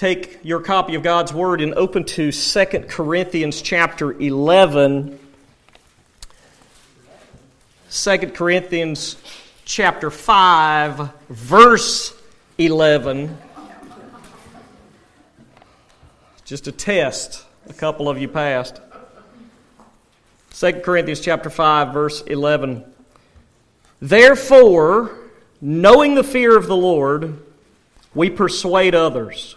take your copy of God's Word and open to 2 Corinthians chapter 11. 2 Corinthians chapter 5, verse 11. Just a test. A couple of you passed. 2 Corinthians chapter 5, verse 11. Therefore, knowing the fear of the Lord, we persuade others.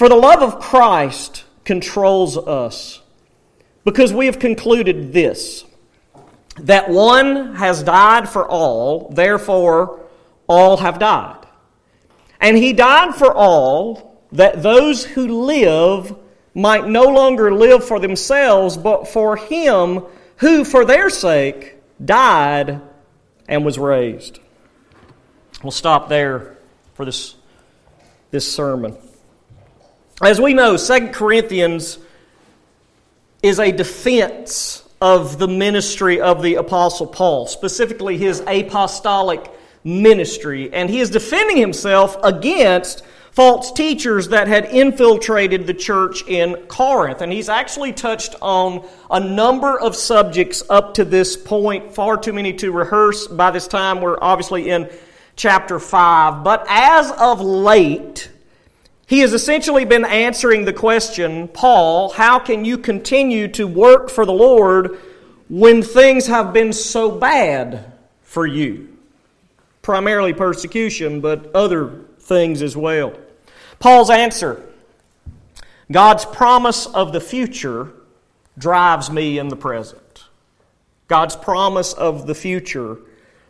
For the love of Christ controls us, because we have concluded this that one has died for all, therefore all have died. And he died for all, that those who live might no longer live for themselves, but for him who, for their sake, died and was raised. We'll stop there for this, this sermon. As we know, Second Corinthians is a defense of the ministry of the Apostle Paul, specifically his apostolic ministry. And he is defending himself against false teachers that had infiltrated the church in Corinth. And he's actually touched on a number of subjects up to this point, far too many to rehearse by this time. We're obviously in chapter 5. But as of late, he has essentially been answering the question Paul, how can you continue to work for the Lord when things have been so bad for you? Primarily persecution, but other things as well. Paul's answer God's promise of the future drives me in the present. God's promise of the future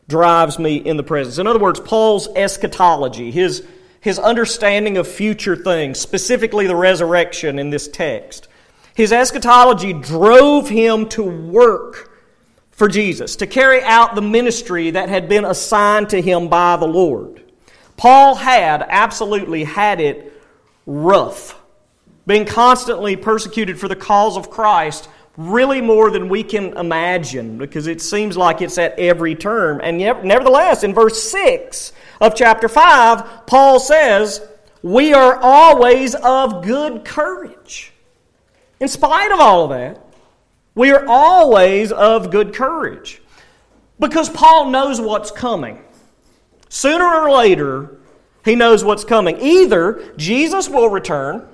drives me in the present. In other words, Paul's eschatology, his his understanding of future things, specifically the resurrection in this text. His eschatology drove him to work for Jesus, to carry out the ministry that had been assigned to him by the Lord. Paul had absolutely had it rough, being constantly persecuted for the cause of Christ, really more than we can imagine, because it seems like it's at every turn. And yet, nevertheless, in verse 6, of chapter 5, Paul says, We are always of good courage. In spite of all of that, we are always of good courage. Because Paul knows what's coming. Sooner or later, he knows what's coming. Either Jesus will return,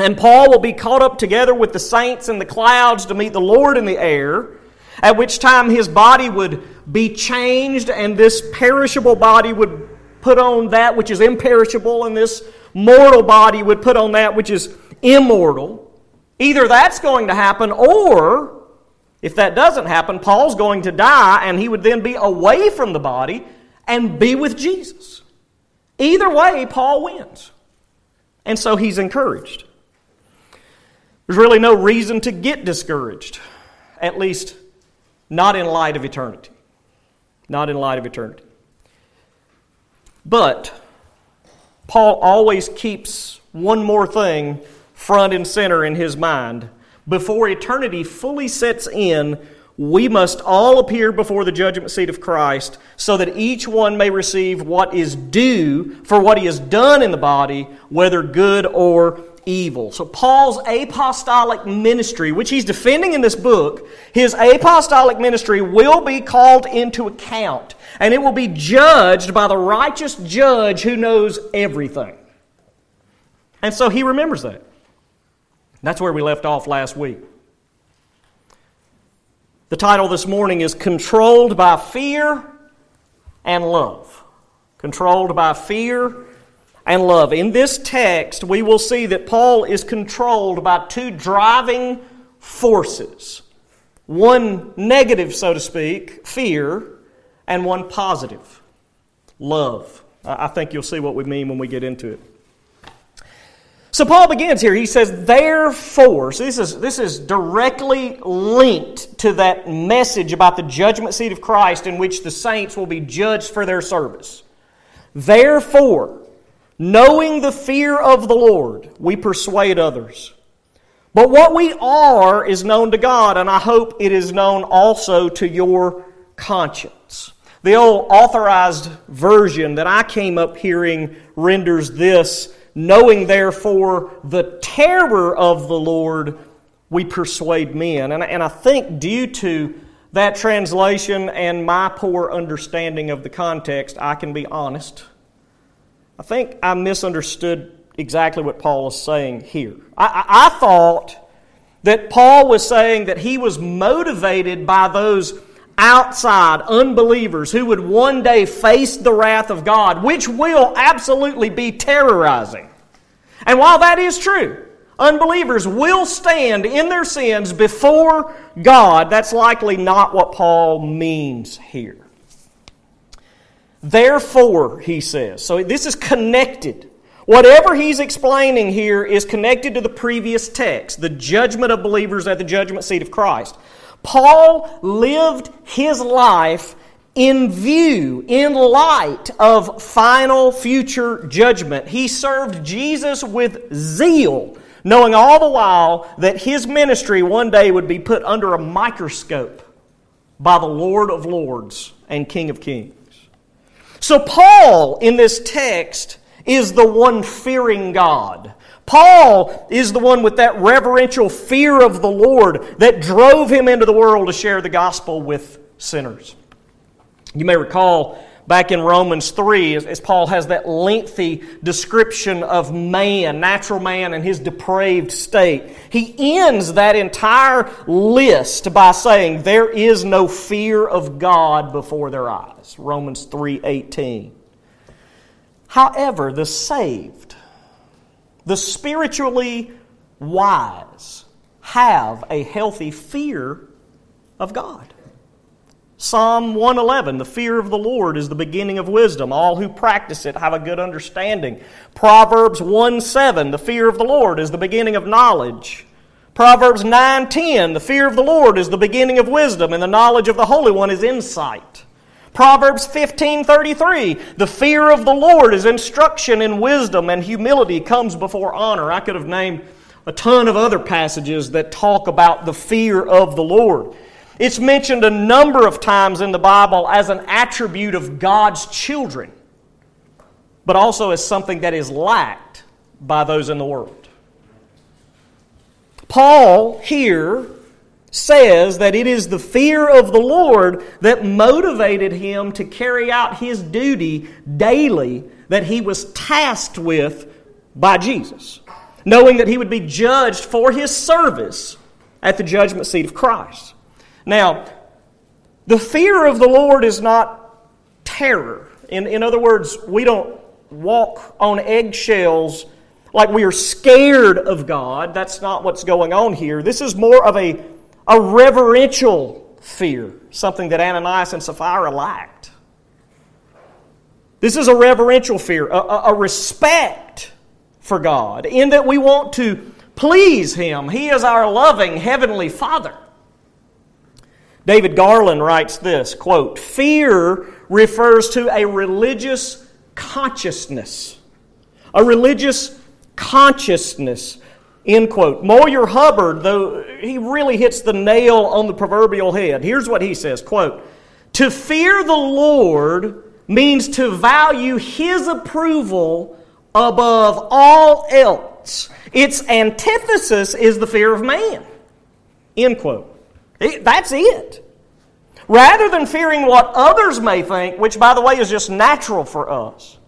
and Paul will be caught up together with the saints in the clouds to meet the Lord in the air, at which time his body would be changed, and this perishable body would put on that which is imperishable, and this mortal body would put on that which is immortal. Either that's going to happen, or if that doesn't happen, Paul's going to die, and he would then be away from the body and be with Jesus. Either way, Paul wins. And so he's encouraged. There's really no reason to get discouraged, at least not in light of eternity. Not in light of eternity. But Paul always keeps one more thing front and center in his mind. Before eternity fully sets in, we must all appear before the judgment seat of Christ so that each one may receive what is due for what he has done in the body, whether good or evil. So, Paul's apostolic ministry, which he's defending in this book, his apostolic ministry will be called into account and it will be judged by the righteous judge who knows everything. And so he remembers that. That's where we left off last week. The title this morning is Controlled by Fear and Love. Controlled by Fear and Love. In this text, we will see that Paul is controlled by two driving forces one negative, so to speak, fear, and one positive love. I think you'll see what we mean when we get into it. So Paul begins here. He says, therefore. So this is, this is directly linked to that message about the judgment seat of Christ in which the saints will be judged for their service. Therefore, knowing the fear of the Lord, we persuade others. But what we are is known to God, and I hope it is known also to your conscience. The old authorized version that I came up hearing renders this knowing therefore the terror of the Lord, we persuade men. And, and I think due to that translation and my poor understanding of the context, I can be honest. I think I misunderstood exactly what Paul is saying here. I, I, I thought that Paul was saying that he was motivated by those outside unbelievers who would one day face the wrath of God, which will absolutely be terrorizing. And while that is true, unbelievers will stand in their sins before God. That's likely not what Paul means here. Therefore, he says, so this is connected. Whatever he's explaining here is connected to the previous text, the judgment of believers at the judgment seat of Christ. Paul lived his life in view, in light of final future judgment. He served Jesus with zeal, knowing all the while that his ministry one day would be put under a microscope by the Lord of Lords and King of Kings. So, Paul in this text is the one fearing God. Paul is the one with that reverential fear of the Lord that drove him into the world to share the gospel with sinners. You may recall back in Romans 3, as, Paul has that lengthy description of man, natural man, and his depraved state. He ends that entire list by saying, There is no fear of God before their eyes. Romans 3 18. However, the saved, the spiritually wise, have a healthy fear of God. Psalm 111, the fear of the Lord is the beginning of wisdom. All who practice it have a good understanding. Proverbs 1 7, the fear of the Lord is the beginning of knowledge. Proverbs 9:10, the fear of the Lord is the beginning of wisdom, and the knowledge of the Holy One is insight. Proverbs 15:33, the fear of the Lord is instruction in wisdom, and humility comes before honor. I could have named a ton of other passages that talk about the fear of the Lord. It's mentioned a number of times in the Bible as an attribute of God's children, but also as something that is lacked by those in the world. Paul here says that it is the fear of the Lord that motivated him to carry out his duty daily that he was tasked with by Jesus, knowing that he would be judged for his service at the judgment seat of Christ. Now, the fear of the Lord is not terror. In, in other words, we don't walk on eggshells like we are scared of God. That's not what's going on here. This is more of a, a reverential fear, something that Ananias and Sapphira lacked. This is a reverential fear, a, a, a respect for God, in that we want to please Him. He is our loving Heavenly Father. David Garland writes this quote, Fear refers to a religious consciousness. A religious consciousness. End quote. Moyer Hubbard, though he really hits the nail on the proverbial head. Here's what he says quote, To fear the Lord means to value his approval above all else. Its antithesis is the fear of man. End quote. That's it. Rather than fearing what others may think, which, by the way, is just natural for us,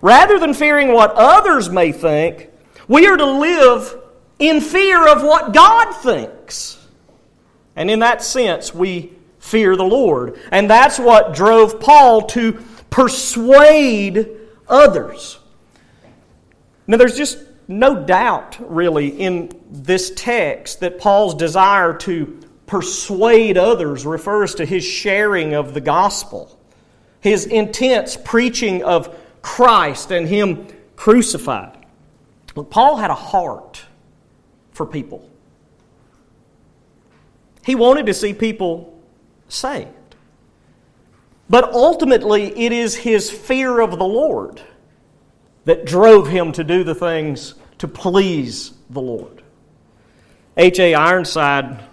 rather than fearing what others may think, we are to live in fear of what God thinks. And in that sense, we fear the Lord. And that's what drove Paul to persuade others. Now, there's just no doubt, really, in this text that Paul's desire to persuade others refers to his sharing of the gospel, his intense preaching of Christ and Him crucified. Look, Paul had a heart for people. He wanted to see people saved. But ultimately, it is his fear of the Lord that drove him to do the things to please the Lord. H.A. Ironside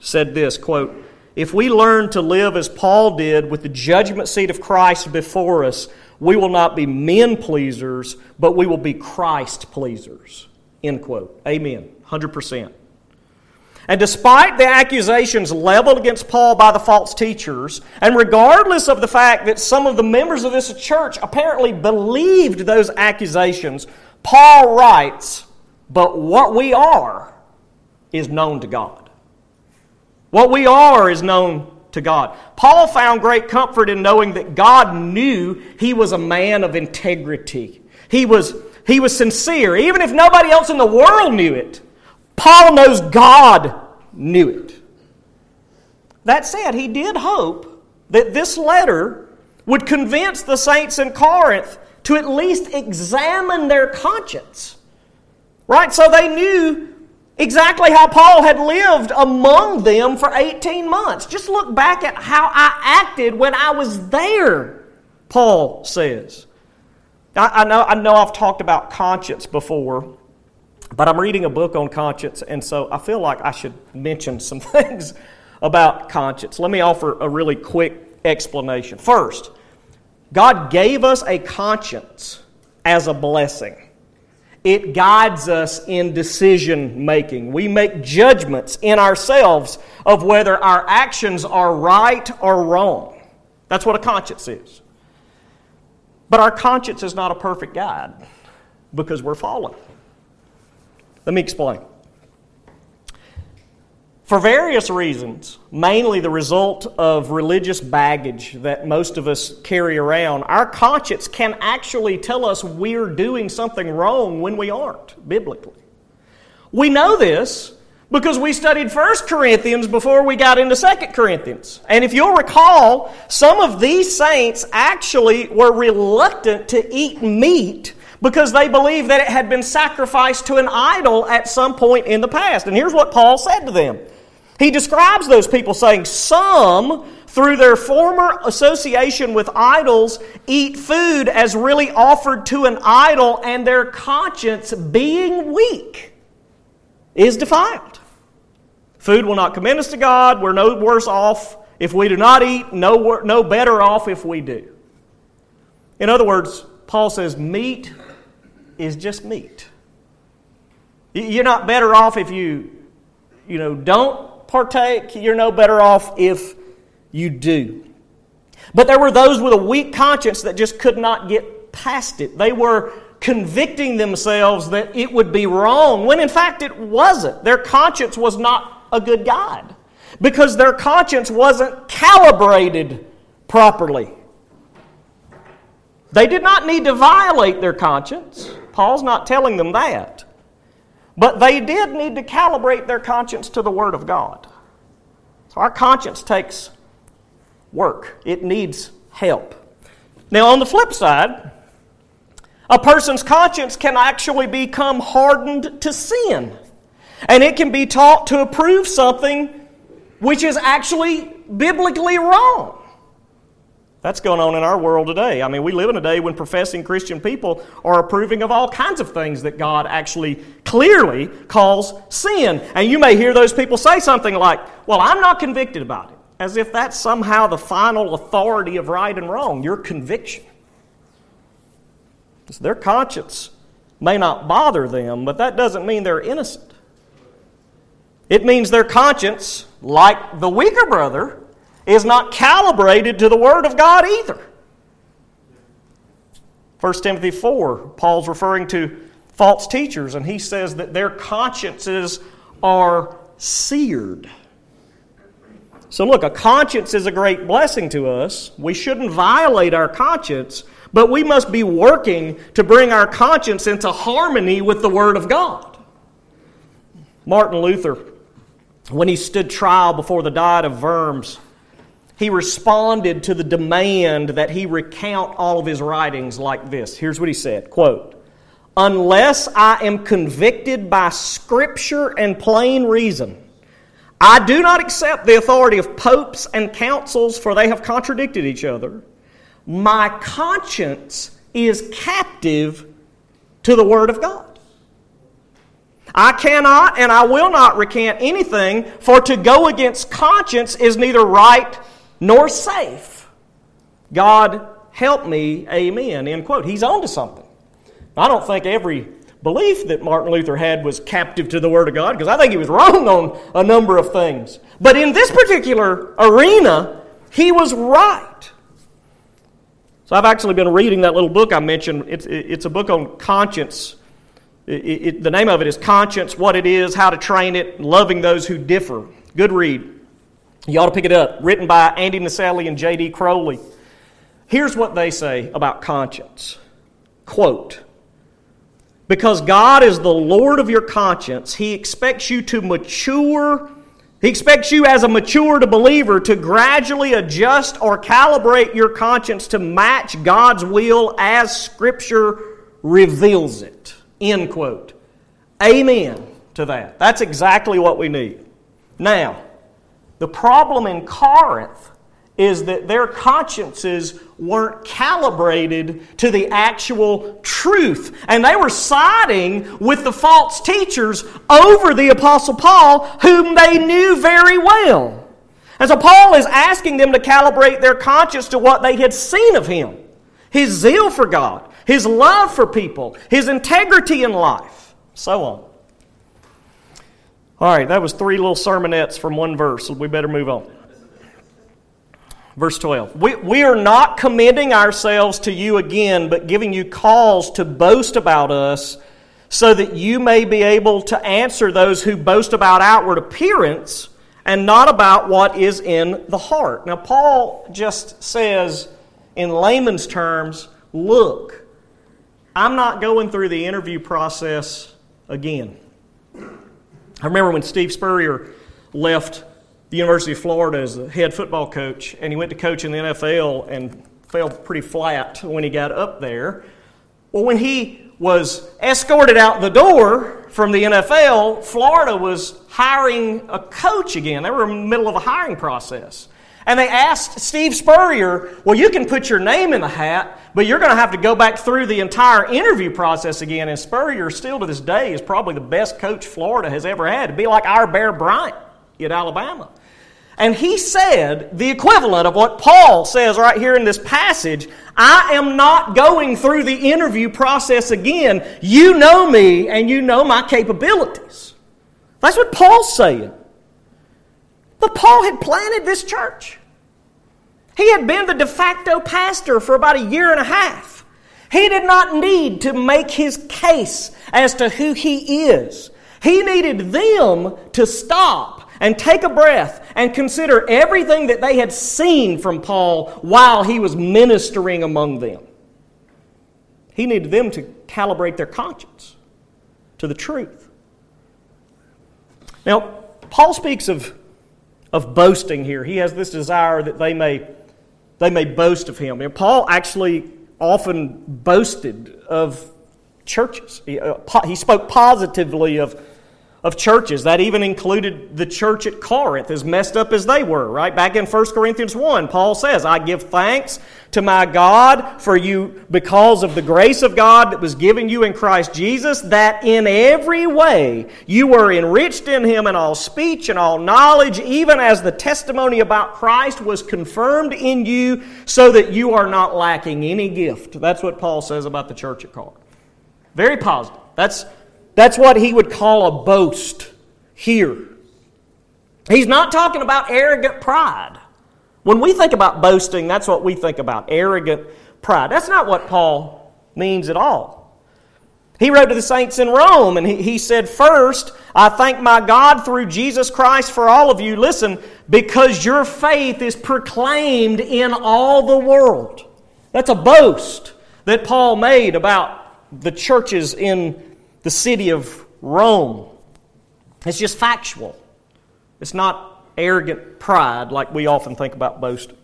said this quote, If we learn to live as Paul did with the judgment seat of Christ before us, we will not be men pleasers, but we will be Christ pleasers. End quote. Amen. 100%. And despite the accusations leveled against Paul by the false teachers, and regardless of the fact that some of the members of this church apparently believed those accusations, Paul writes, But what we are is known to God. What we are is known to God. Paul found great comfort in knowing that God knew he was a man of integrity. He was, he was sincere. Even if nobody else in the world knew it, Paul knows God knew it. That said, he did hope that this letter would convince the saints in Corinth to at least examine their conscience. Right? So they knew exactly how Paul had lived among them for 18 months. Just look back at how I acted when I was there, Paul says. I, I, know, I know I've talked about conscience before, but I'm reading a book on conscience, and so I feel like I should mention some things about conscience. Let me offer a really quick explanation. First, God gave us a conscience as a blessing. It guides us in decision making. We make judgments in ourselves of whether our actions are right or wrong. That's what a conscience is. But our conscience is not a perfect guide because we're fallen. Let me explain. For various reasons, mainly the result of religious baggage that most of us carry around, our conscience can actually tell us we're doing something wrong when we aren't, biblically. We know this because we studied 1 Corinthians before we got into 2 Corinthians. And if you'll recall, some of these saints actually were reluctant to eat meat because they believed that it had been sacrificed to an idol at some point in the past. And here's what Paul said to them he describes those people saying, Some, through their former association with idols, eat food as really offered to an idol, and their conscience, being weak, is defiled. Food will not commend us to God. We're no worse off if we do not eat, no, no better off if we do. In other words, Paul says meat is just meat. You're not better off if you, you know, don't partake, you're no better off if you do. But there were those with a weak conscience that just could not get past it. They were convicting themselves that it would be wrong, when in fact it wasn't. Their conscience was not a good guide because their conscience wasn't calibrated properly. They did not need to violate their conscience. Paul's not telling them that. But they did need to calibrate their conscience to the Word of God. So our conscience takes work, it needs help. Now, on the flip side, a person's conscience can actually become hardened to sin. And it can be taught to approve something which is actually biblically wrong. That's going on in our world today. I mean, we live in a day when professing Christian people are approving of all kinds of things that God actually clearly calls sin. And you may hear those people say something like, Well, I'm not convicted about it, as if that's somehow the final authority of right and wrong, your conviction. So their conscience may not bother them, but that doesn't mean they're innocent. It means their conscience, like the weaker brother, is not calibrated to the Word of God either. 1 Timothy 4, Paul's referring to false teachers, and he says that their consciences are seared. So, look, a conscience is a great blessing to us. We shouldn't violate our conscience, but we must be working to bring our conscience into harmony with the Word of God. Martin Luther, when he stood trial before the Diet of Worms, he responded to the demand that he recount all of his writings like this. Here's what he said quote, unless I am convicted by Scripture and plain reason. I do not accept the authority of popes and councils, for they have contradicted each other. My conscience is captive to the Word of God. I cannot and I will not recant anything, for to go against conscience is neither right nor safe. God help me, amen. End quote. He's on to something. I don't think every belief that Martin Luther had was captive to the Word of God, because I think he was wrong on a number of things. But in this particular arena, he was right. So I've actually been reading that little book I mentioned. It's, it's a book on conscience. It, it, the name of it is Conscience, What It Is, How to Train It, Loving Those Who Differ. Good read. You ought to pick it up. Written by Andy Naselli and J.D. Crowley. Here's what they say about conscience. Quote, because God is the Lord of your conscience, He expects you to mature. He expects you, as a matured believer, to gradually adjust or calibrate your conscience to match God's will as Scripture reveals it. End quote. Amen to that. That's exactly what we need. Now, the problem in Corinth is that their consciences weren't calibrated to the actual truth. And they were siding with the false teachers over the Apostle Paul, whom they knew very well. And so Paul is asking them to calibrate their conscience to what they had seen of him his zeal for God, his love for people, his integrity in life, so on. All right, that was three little sermonettes from one verse, so we better move on. Verse 12. We, we are not commending ourselves to you again, but giving you cause to boast about us, so that you may be able to answer those who boast about outward appearance and not about what is in the heart. Now, Paul just says, in layman's terms, look, I'm not going through the interview process again. I remember when Steve Spurrier left the University of Florida as the head football coach, and he went to coach in the NFL and fell pretty flat when he got up there. Well, when he was escorted out the door from the NFL, Florida was hiring a coach again. They were in the middle of a hiring process. And they asked Steve Spurrier, Well, you can put your name in the hat, but you're going to have to go back through the entire interview process again. And Spurrier, still to this day, is probably the best coach Florida has ever had. to be like our Bear Bryant at Alabama. And he said the equivalent of what Paul says right here in this passage I am not going through the interview process again. You know me and you know my capabilities. That's what Paul's saying. But Paul had planted this church. He had been the de facto pastor for about a year and a half. He did not need to make his case as to who he is. He needed them to stop and take a breath and consider everything that they had seen from Paul while he was ministering among them. He needed them to calibrate their conscience to the truth. Now, Paul speaks of, of boasting here. He has this desire that they may, they may boast of him. And Paul actually often boasted of churches. He, uh, he spoke positively of of churches. That even included the church at Corinth, as messed up as they were, right? Back in 1 Corinthians 1, Paul says, I give thanks to my God for you because of the grace of God that was given you in Christ Jesus, that in every way you were enriched in him in all speech and all knowledge, even as the testimony about Christ was confirmed in you, so that you are not lacking any gift. That's what Paul says about the church at Corinth. Very positive. That's that's what he would call a boast here. He's not talking about arrogant pride. When we think about boasting, that's what we think about arrogant pride. That's not what Paul means at all. He wrote to the saints in Rome and he, he said, First, I thank my God through Jesus Christ for all of you. Listen, because your faith is proclaimed in all the world. That's a boast that Paul made about the churches in the city of Rome. It's just factual. It's not arrogant pride like we often think about boasting.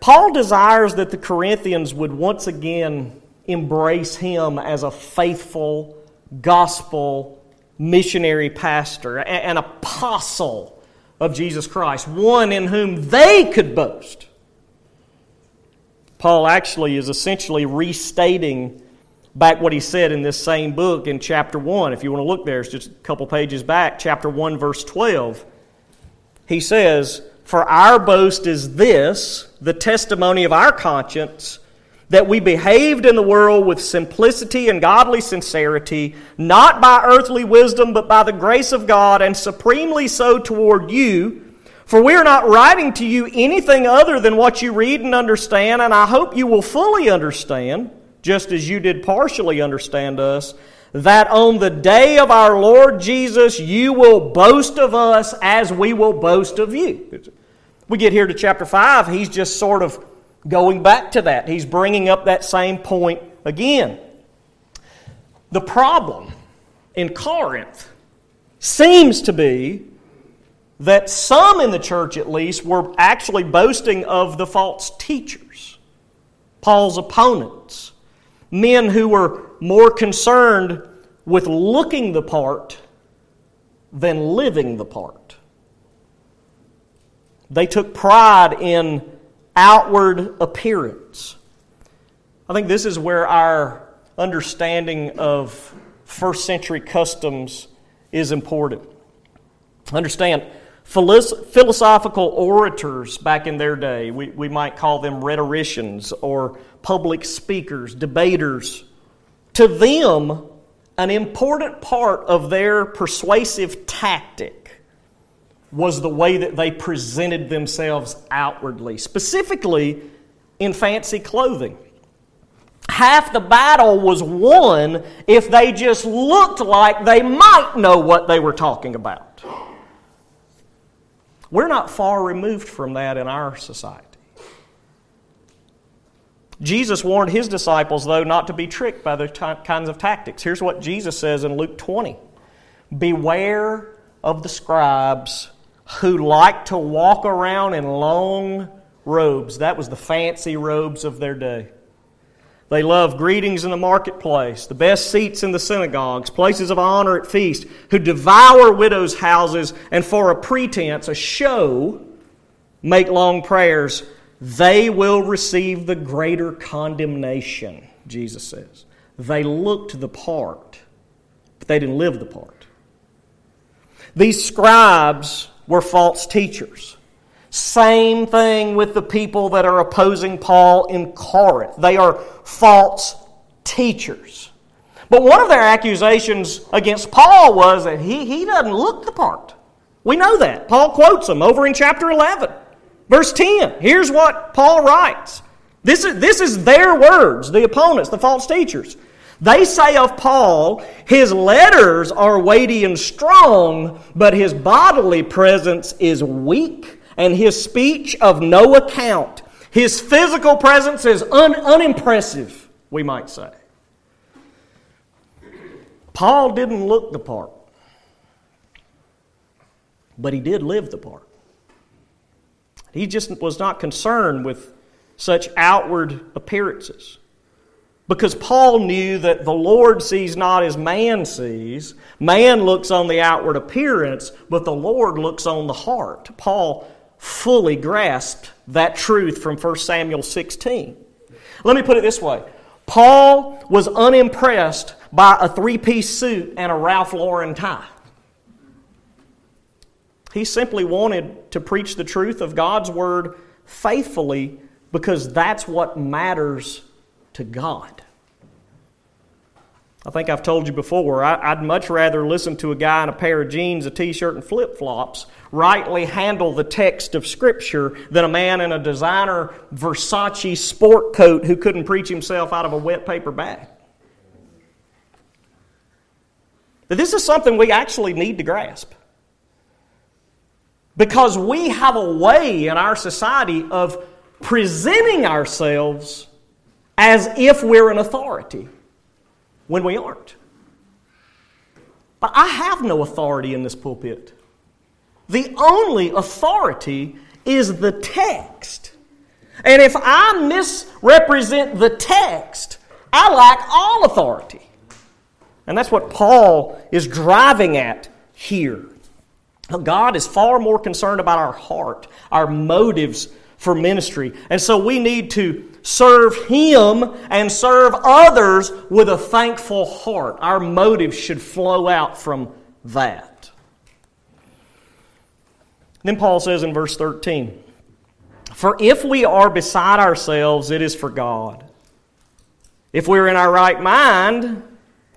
Paul desires that the Corinthians would once again embrace him as a faithful gospel missionary pastor, an apostle of Jesus Christ, one in whom they could boast. Paul actually is essentially restating back what he said in this same book in chapter 1. If you want to look there, it's just a couple pages back, chapter 1, verse 12. He says, For our boast is this, the testimony of our conscience that we behaved in the world with simplicity and godly sincerity, not by earthly wisdom, but by the grace of God, and supremely so toward you. For we are not writing to you anything other than what you read and understand, and I hope you will fully understand, just as you did partially understand us, that on the day of our Lord Jesus you will boast of us as we will boast of you. We get here to chapter 5, he's just sort of Going back to that, he's bringing up that same point again. The problem in Corinth seems to be that some in the church, at least, were actually boasting of the false teachers, Paul's opponents, men who were more concerned with looking the part than living the part. They took pride in outward appearance. I think this is where our understanding of first century customs is important. Understand, philosophical orators back in their day, we, we might call them rhetoricians or public speakers, debaters. To them, an important part of their persuasive tactic was the way that they presented themselves outwardly, specifically in fancy clothing. Half the battle was won if they just looked like they might know what they were talking about. We're not far removed from that in our society. Jesus warned his disciples, though, not to be tricked by those kinds of tactics. Here's what Jesus says in Luke 20 Beware of the scribes who like to walk around in long robes. That was the fancy robes of their day. They love greetings in the marketplace, the best seats in the synagogues, places of honor at feast, who devour widows' houses, and for a pretense, a show, make long prayers. They will receive the greater condemnation, Jesus says. They looked the part, but they didn't live the part. These scribes were false teachers. Same thing with the people that are opposing Paul in Corinth. They are false teachers. But one of their accusations against Paul was that he, he doesn't look the part. We know that. Paul quotes them over in chapter 11, verse 10. Here's what Paul writes. This is, this is their words, the opponents, the false teachers. They say of Paul, his letters are weighty and strong, but his bodily presence is weak, and his speech of no account. His physical presence is un- unimpressive, we might say. Paul didn't look the part, but he did live the part. He just was not concerned with such outward appearances. Because Paul knew that the Lord sees not as man sees. Man looks on the outward appearance, but the Lord looks on the heart. Paul fully grasped that truth from 1 Samuel 16. Let me put it this way Paul was unimpressed by a three piece suit and a Ralph Lauren tie. He simply wanted to preach the truth of God's word faithfully because that's what matters to God. I think I've told you before, I, would much rather listen to a guy in a pair of jeans, a t shirt, and flip flops rightly handle the text of Scripture than a man in a designer Versace sport coat who couldn't preach himself out of a wet paper bag. But this is something we actually need to grasp. Because we have a way in our society of presenting ourselves as if we're an authority when we aren't. But I have no authority in this pulpit. The only authority is the text. And if I misrepresent the text, I lack all authority. And that's what Paul is driving at here. God is far more concerned about our heart, our motives for ministry. And so we need to serve Him and serve others with a thankful heart. Our motives should flow out from that. Then Paul says in verse 13 For if we are beside ourselves, it is for God. If we're in our right mind,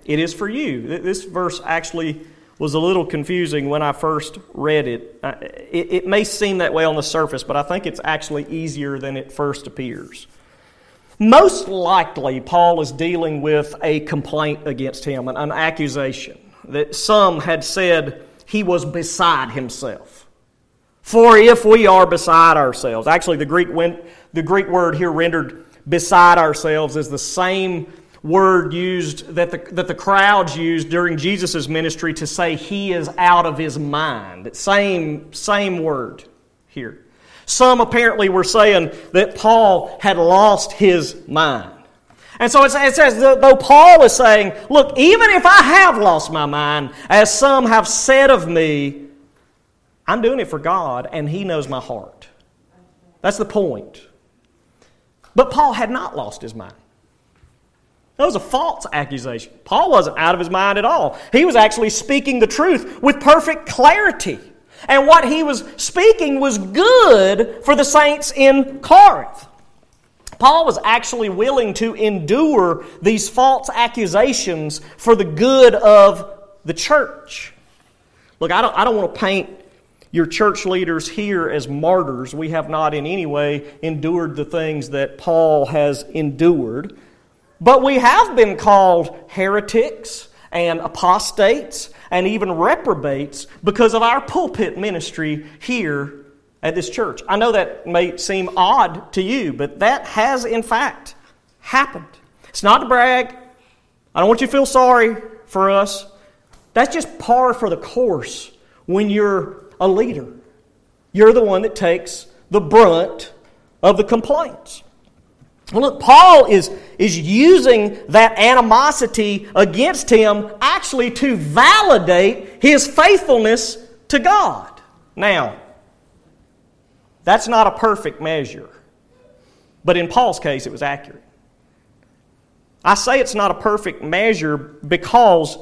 it is for you. This verse actually was a little confusing when I first read it. It. It may seem that way on the surface, but I think it's actually easier than it first appears. Most likely, Paul is dealing with a complaint against him, an, an accusation that some had said he was beside himself. For if we are beside ourselves, actually, the Greek, the Greek word here rendered beside ourselves is the same word used that the, that the crowds used during Jesus' ministry to say he is out of his mind. Same, same word here. Some apparently were saying that Paul had lost his mind. And so it says, though Paul is saying, look, even if I have lost my mind, as some have said of me, I'm doing it for God, and He knows my heart. That's the point. But Paul had not lost his mind. That was a false accusation. Paul wasn't out of his mind at all. He was actually speaking the truth with perfect clarity. And what he was speaking was good for the saints in Corinth. Paul was actually willing to endure these false accusations for the good of the church. Look, I don't, I don't want to paint your church leaders here as martyrs. We have not in any way endured the things that Paul has endured. But we have been called heretics and apostates and even reprobates because of our pulpit ministry here at this church. I know that may seem odd to you, but that has in fact happened. It's not to brag. I don't want you to feel sorry for us. That's just par for the course when you're a leader. You're the one that takes the brunt of the complaints. Well, look, Paul is, is using that animosity against him actually to validate his faithfulness to God. Now, that's not a perfect measure, but in Paul's case, it was accurate. I say it's not a perfect measure because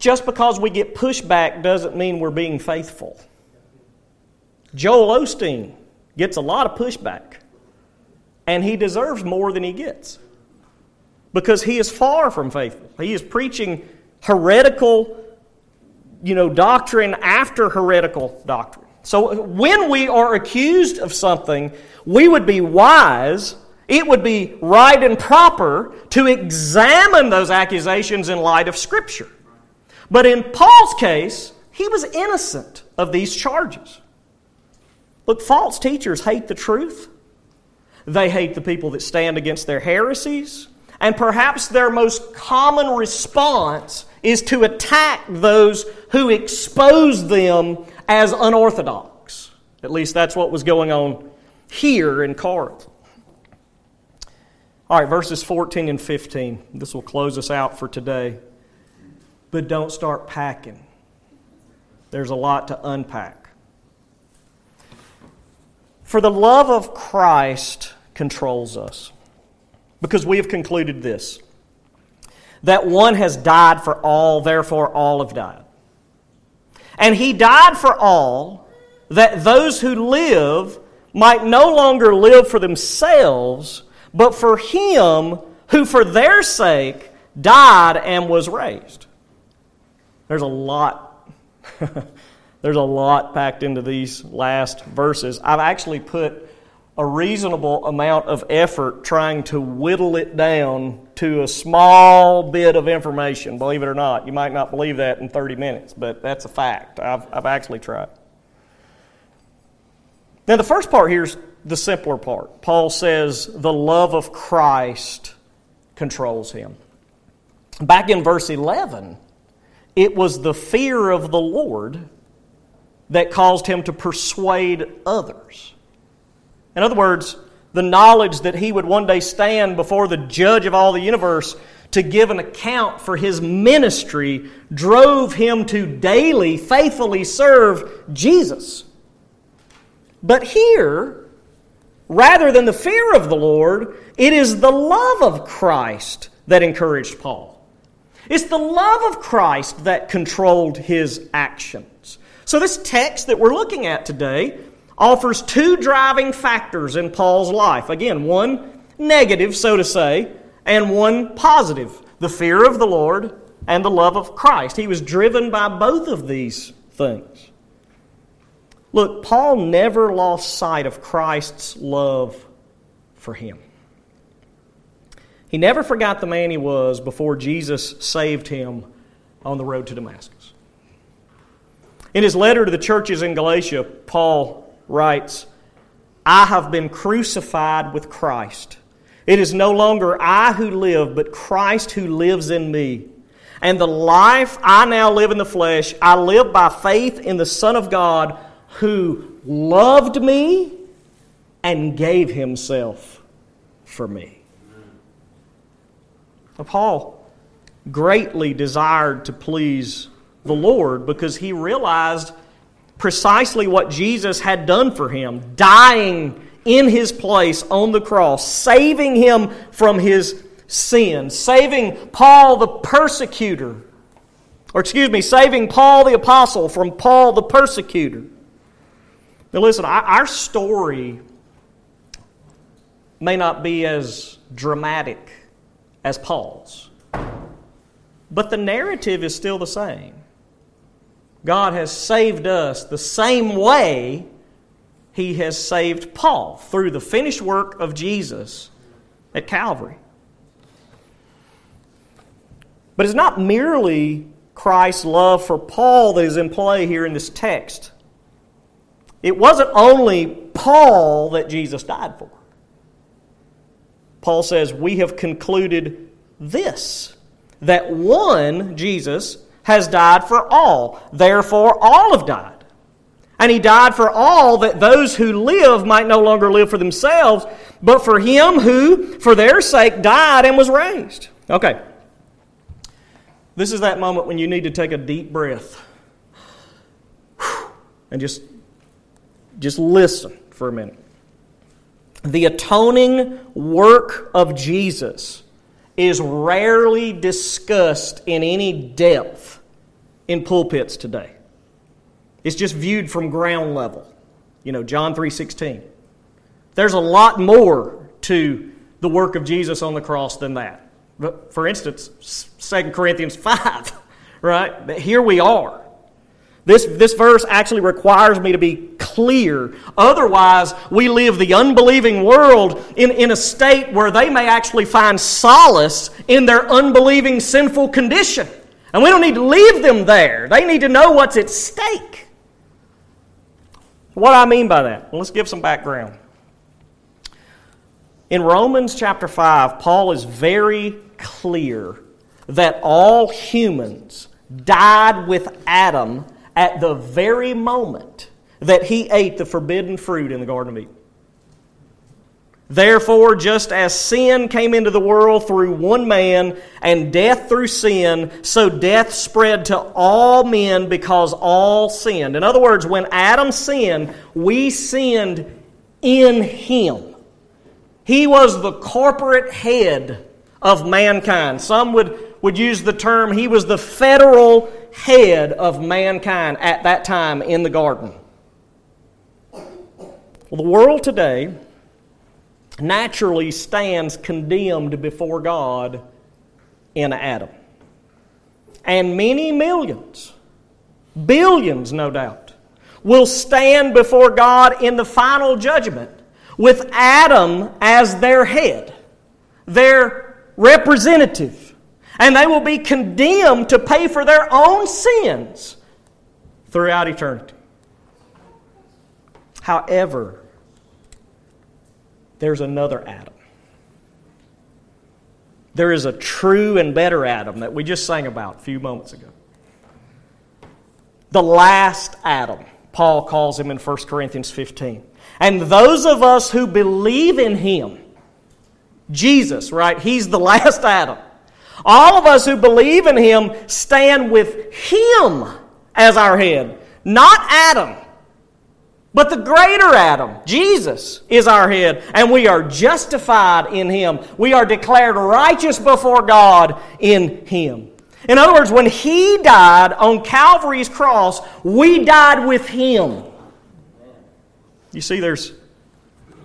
just because we get pushback doesn't mean we're being faithful. Joel Osteen gets a lot of pushback and he deserves more than he gets because he is far from faithful. He is preaching heretical, you know, doctrine after heretical doctrine. So when we are accused of something, we would be wise, it would be right and proper to examine those accusations in light of Scripture. But in Paul's case, he was innocent of these charges. Look, false teachers hate the truth. They hate the people that stand against their heresies. And perhaps their most common response is to attack those who expose them as unorthodox. At least that's what was going on here in Corinth. All right, verses 14 and 15. This will close us out for today. But don't start packing. There's a lot to unpack. For the love of Christ controls us. Because we have concluded this that one has died for all, therefore all have died. And he died for all, that those who live might no longer live for themselves, but for him who for their sake died and was raised. There's a lot. There's a lot packed into these last verses. I've actually put a reasonable amount of effort trying to whittle it down to a small bit of information, believe it or not. You might not believe that in 30 minutes, but that's a fact. I've, I've actually tried. Now, the first part here is the simpler part. Paul says, the love of Christ controls him. Back in verse 11, it was the fear of the Lord that caused him to persuade others. In other words, the knowledge that he would one day stand before the judge of all the universe to give an account for his ministry drove him to daily, faithfully serve Jesus. But here, rather than the fear of the Lord, it is the love of Christ that encouraged Paul. It's the love of Christ that controlled his actions. So, this text that we're looking at today offers two driving factors in Paul's life. Again, one negative, so to say, and one positive the fear of the Lord and the love of Christ. He was driven by both of these things. Look, Paul never lost sight of Christ's love for him. He never forgot the man he was before Jesus saved him on the road to Damascus. In his letter to the churches in Galatia, Paul writes, I have been crucified with Christ. It is no longer I who live, but Christ who lives in me. And the life I now live in the flesh, I live by faith in the Son of God who loved me and gave himself for me. Now, Paul greatly desired to please the Lord because he realized precisely what Jesus had done for him, dying in his place on the cross, saving him from his sin, saving Paul the persecutor, or excuse me, saving Paul the apostle from Paul the persecutor. Now, listen, our story may not be as dramatic as Paul's, but the narrative is still the same. God has saved us the same way he has saved Paul through the finished work of Jesus at Calvary. But it's not merely Christ's love for Paul that is in play here in this text. It wasn't only Paul that Jesus died for. Paul says, We have concluded this that one, Jesus, has died for all. Therefore, all have died. And he died for all that those who live might no longer live for themselves, but for him who, for their sake, died and was raised. Okay. This is that moment when you need to take a deep breath and just, just listen for a minute. The atoning work of Jesus is rarely discussed in any depth in pulpits today. It's just viewed from ground level. You know, John 3:16. There's a lot more to the work of Jesus on the cross than that. But for instance, 2 Corinthians 5, right? But here we are. This, this verse actually requires me to be clear. Otherwise, we live the unbelieving world in, in a state where they may actually find solace in their unbelieving sinful condition. And we don't need to leave them there. They need to know what's at stake. What I mean by that? Well, let's give some background. In Romans chapter 5, Paul is very clear that all humans died with Adam at the very moment that he ate the forbidden fruit in the Garden of Eden. Therefore, just as sin came into the world through one man, and death through sin, so death spread to all men because all sinned. In other words, when Adam sinned, we sinned in him. He was the corporate head of mankind. Some would, would use the term he was the federal head of mankind at that time in the garden. Well, the world today naturally stands condemned before God in Adam. And many millions, billions no doubt, will stand before God in the final judgment with Adam as their head, their representative. And they will be condemned to pay for their own sins throughout eternity. However, there's another Adam. There is a true and better Adam that we just sang about a few moments ago. The last Adam. Paul calls him in 1 Corinthians 15. And those of us who believe in him, Jesus, right? He's the last Adam. All of us who believe in him stand with him as our head, not Adam. But the greater Adam, Jesus, is our head, and we are justified in him. We are declared righteous before God in him. In other words, when he died on Calvary's cross, we died with him. You see, there's,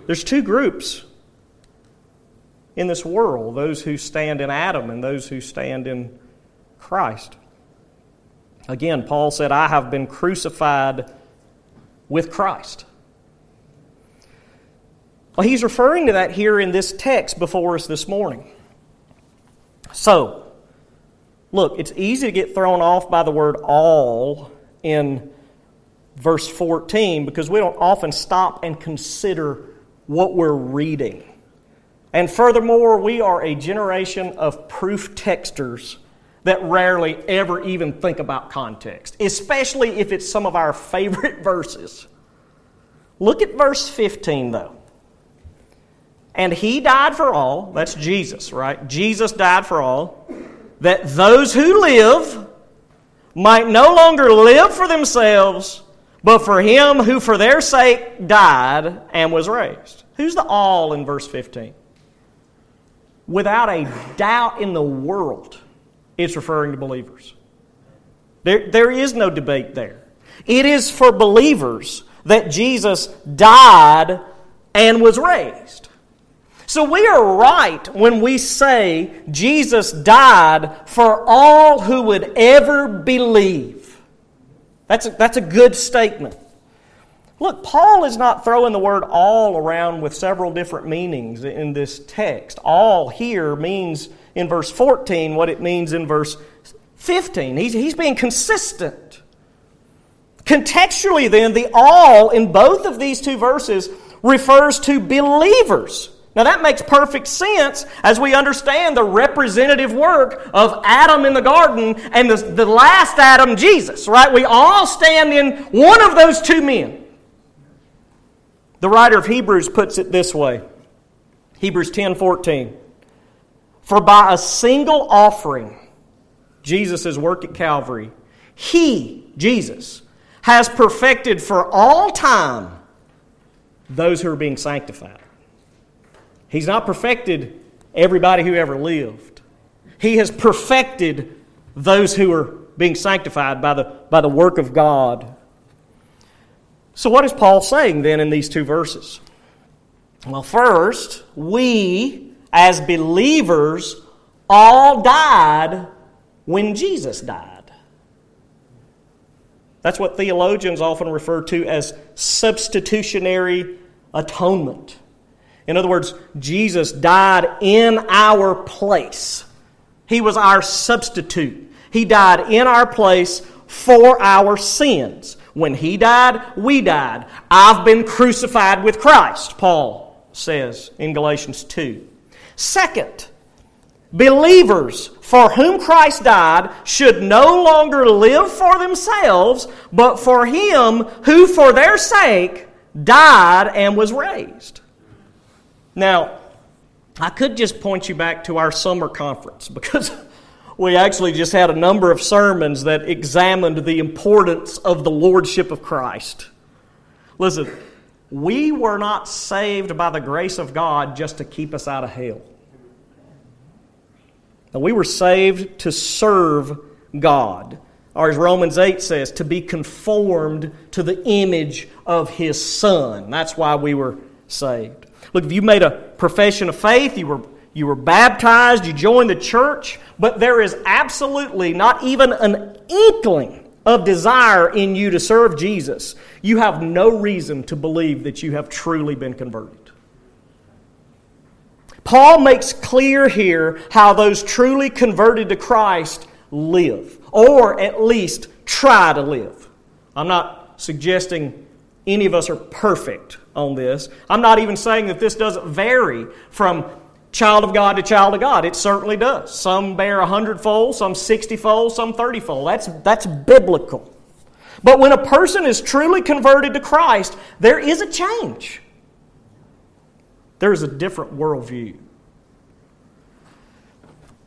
there's two groups in this world those who stand in Adam and those who stand in Christ. Again, Paul said, I have been crucified with Christ. Well, he's referring to that here in this text before us this morning. So, look, it's easy to get thrown off by the word all in verse 14 because we don't often stop and consider what we're reading. And furthermore, we are a generation of proof texters that rarely ever even think about context, especially if it's some of our favorite verses. Look at verse 15, though. And he died for all, that's Jesus, right? Jesus died for all, that those who live might no longer live for themselves, but for him who for their sake died and was raised. Who's the all in verse 15? Without a doubt in the world, it's referring to believers. There, there is no debate there. It is for believers that Jesus died and was raised. So we are right when we say Jesus died for all who would ever believe. That's a, that's a good statement. Look, Paul is not throwing the word all around with several different meanings in this text. All here means in verse 14 what it means in verse 15. He's, he's being consistent. Contextually, then, the all in both of these two verses refers to believers. Now, that makes perfect sense as we understand the representative work of Adam in the garden and the, the last Adam, Jesus, right? We all stand in one of those two men. The writer of Hebrews puts it this way Hebrews 10 14. For by a single offering, Jesus' work at Calvary, He, Jesus, has perfected for all time those who are being sanctified. He's not perfected everybody who ever lived. He has perfected those who are being sanctified by the, by the work of God so, what is Paul saying then in these two verses? Well, first, we as believers all died when Jesus died. That's what theologians often refer to as substitutionary atonement. In other words, Jesus died in our place. He was our substitute. He died in our place for our sins. When he died, we died. I've been crucified with Christ, Paul says in Galatians 2. Second, believers for whom Christ died should no longer live for themselves, but for him who for their sake died and was raised. Now, I could just point you back to our summer conference because we actually just had a number of sermons that examined the importance of the Lordship of Christ. Listen, we were not saved by the grace of God just to keep us out of hell. Now, we were saved to serve God. Or as Romans 8 says, to be conformed to the image of His Son. That's why we were saved. Look, if you made a profession of faith, you were you were baptized, you joined the church, but there is absolutely not even an inkling of desire in you to serve Jesus. You have no reason to believe that you have truly been converted. Paul makes clear here how those truly converted to Christ live, or at least try to live. I'm not suggesting any of us are perfect on this. I'm not even saying that this doesn't vary from child of God to child of God. It certainly does. Some bear a hundredfold, some sixtyfold, some thirtyfold. That's, that's biblical. But when a person is truly converted to Christ, there is a change. There is a different worldview.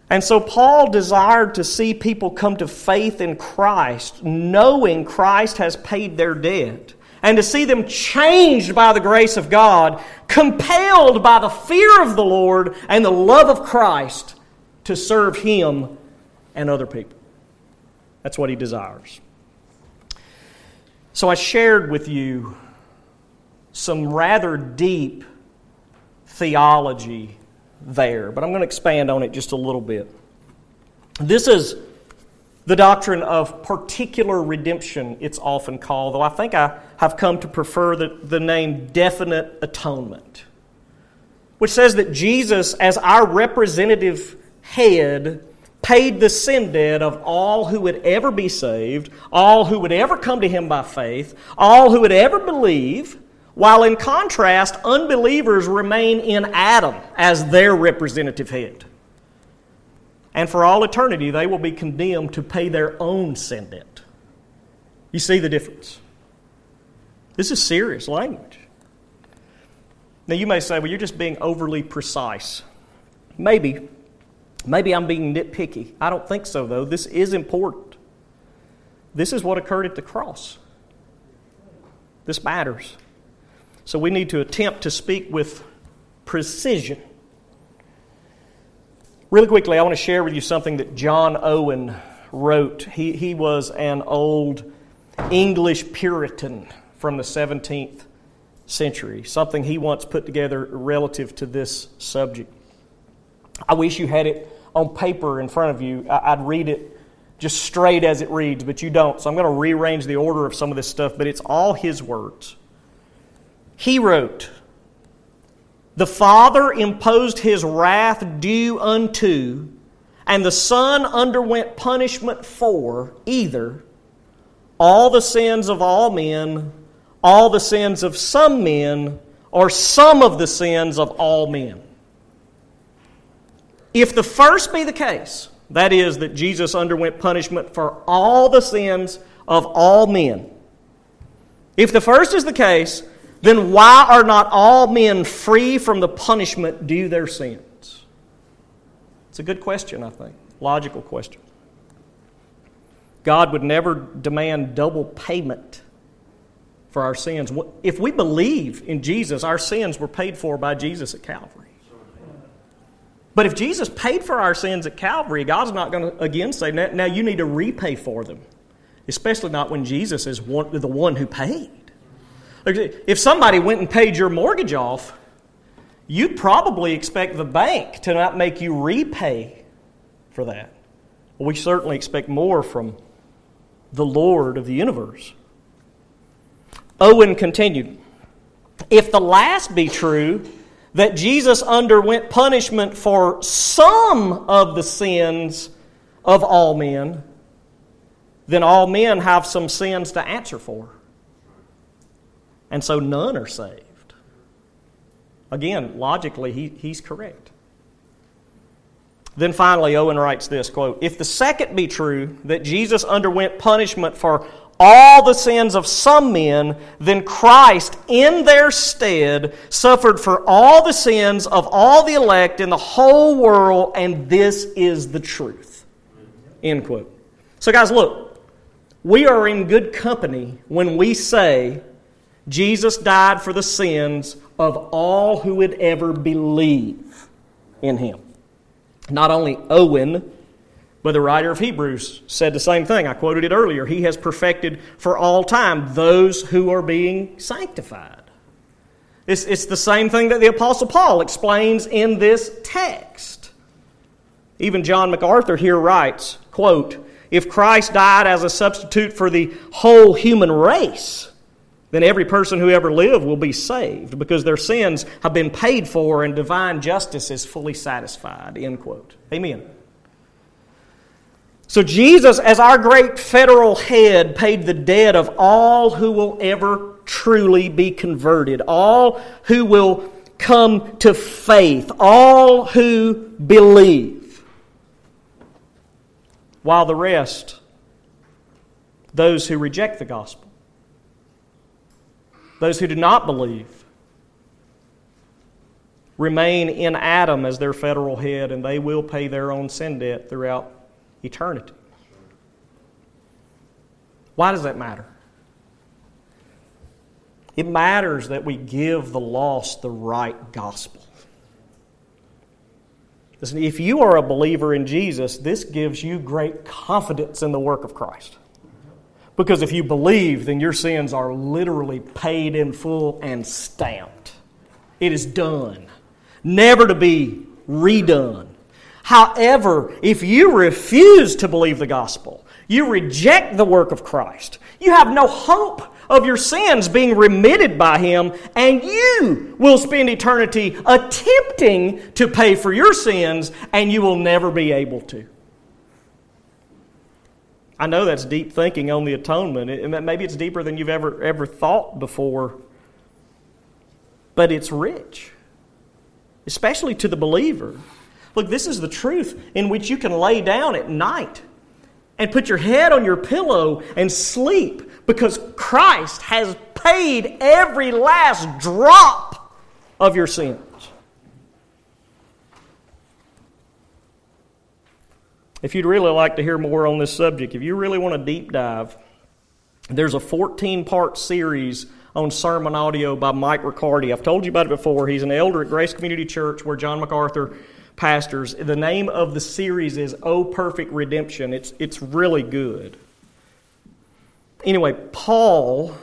And so Paul desired to see people come to faith in Christ, knowing Christ has paid their debt, and to see them changed by the grace of God, compelled by the fear of the Lord and the love of Christ to serve Him and other people. That's what he desires. So I shared with you some rather deep theology there, but I'm going to expand on it just a little bit. This is the doctrine of particular redemption, it's often called, though I think I have come to prefer the, the name definite atonement, which says that Jesus, as our representative head, paid the sin debt of all who would ever be saved, all who would ever come to him by faith, all who would ever believe, while in contrast, unbelievers remain in Adam as their representative head. And for all eternity, they will be condemned to pay their own sin debt. You see the difference? This is serious language. Now, you may say, well, you're just being overly precise. Maybe. Maybe I'm being nitpicky. I don't think so, though. This is important. This is what occurred at the cross. This matters. So we need to attempt to speak with precision. Really quickly, I want to share with you something that John Owen wrote. He, he was an old English Puritan from the 17th century, something he once put together relative to this subject. I wish you had it on paper in front of you, I'd read it just straight as it reads, but you don't. So I'm going to rearrange the order of some of this stuff, but it's all his words. He wrote, The Father imposed his wrath due unto, and the Son underwent punishment for either all the sins of all men, all the sins of some men, or some of the sins of all men. If the first be the case, that is, that Jesus underwent punishment for all the sins of all men, if the first is the case, then why are not all men free from the punishment due their sins? It's a good question, I think. Logical question. God would never demand double payment for our sins. If we believe in Jesus, our sins were paid for by Jesus at Calvary. But if Jesus paid for our sins at Calvary, God's not going to again say, now you need to repay for them. Especially not when Jesus is one, the one who paid. If somebody went and paid your mortgage off, you'd probably expect the bank to not make you repay for that. We certainly expect more from the Lord of the universe. Owen continued If the last be true, that Jesus underwent punishment for some of the sins of all men, then all men have some sins to answer for. And so none are saved. Again, logically, he, he's correct. Then finally, Owen writes this quote, If the second be true, that Jesus underwent punishment for all the sins of some men, then Christ in their stead suffered for all the sins of all the elect in the whole world, and this is the truth. End quote. So, guys, look, we are in good company when we say Jesus died for the sins of all who would ever believe in him. Not only Owen, but the writer of Hebrews said the same thing. I quoted it earlier. He has perfected for all time those who are being sanctified. It's, it's the same thing that the Apostle Paul explains in this text. Even John MacArthur here writes, quote, If Christ died as a substitute for the whole human race, then every person who ever lived will be saved because their sins have been paid for and divine justice is fully satisfied. End quote. Amen. So, Jesus, as our great federal head, paid the debt of all who will ever truly be converted, all who will come to faith, all who believe, while the rest those who reject the gospel, those who do not believe. Remain in Adam as their federal head, and they will pay their own sin debt throughout eternity. Why does that matter? It matters that we give the lost the right gospel. Listen, if you are a believer in Jesus, this gives you great confidence in the work of Christ. Because if you believe, then your sins are literally paid in full and stamped. It is done, never to be redone. However, if you refuse to believe the gospel, you reject the work of Christ, you have no hope of your sins being remitted by Him, and you will spend eternity attempting to pay for your sins, and you will never be able to. I know that's deep thinking on the atonement. and Maybe it's deeper than you've ever, ever thought before, but it's rich, especially to the believer. Look, this is the truth in which you can lay down at night and put your head on your pillow and sleep because Christ has paid every last drop of your sins. If you'd really like to hear more on this subject, if you really want to deep dive, there's a 14 part series on sermon audio by Mike Riccardi. I've told you about it before. He's an elder at Grace Community Church where John MacArthur pastors. The name of the series is Oh Perfect Redemption. It's, it's really good. Anyway, Paul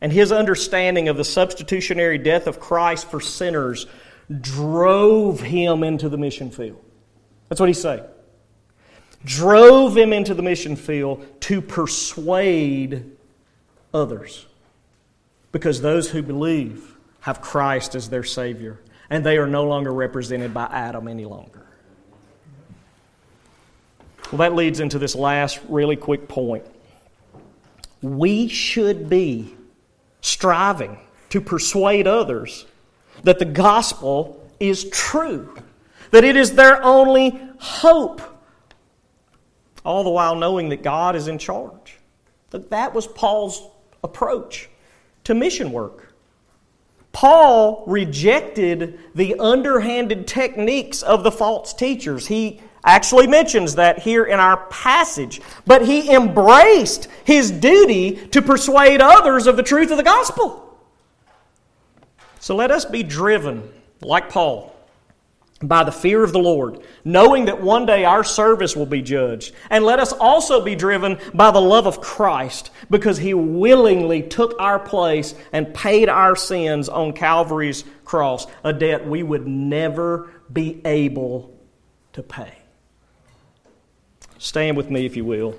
and his understanding of the substitutionary death of Christ for sinners drove him into the mission field. That's what he's saying. Drove him into the mission field to persuade others. Because those who believe have Christ as their Savior, and they are no longer represented by Adam any longer. Well, that leads into this last really quick point we should be striving to persuade others that the gospel is true, that it is their only hope, all the while knowing that God is in charge. That that was Paul's approach to mission work. Paul rejected the underhanded techniques of the false teachers. He actually mentions that here in our passage. But he embraced his duty to persuade others of the truth of the gospel. So let us be driven, like Paul, by the fear of the Lord, knowing that one day our service will be judged. And let us also be driven by the love of Christ, because he willingly took our place and paid our sins on Calvary's cross, a debt we would never be able to pay. Stand with me if you will.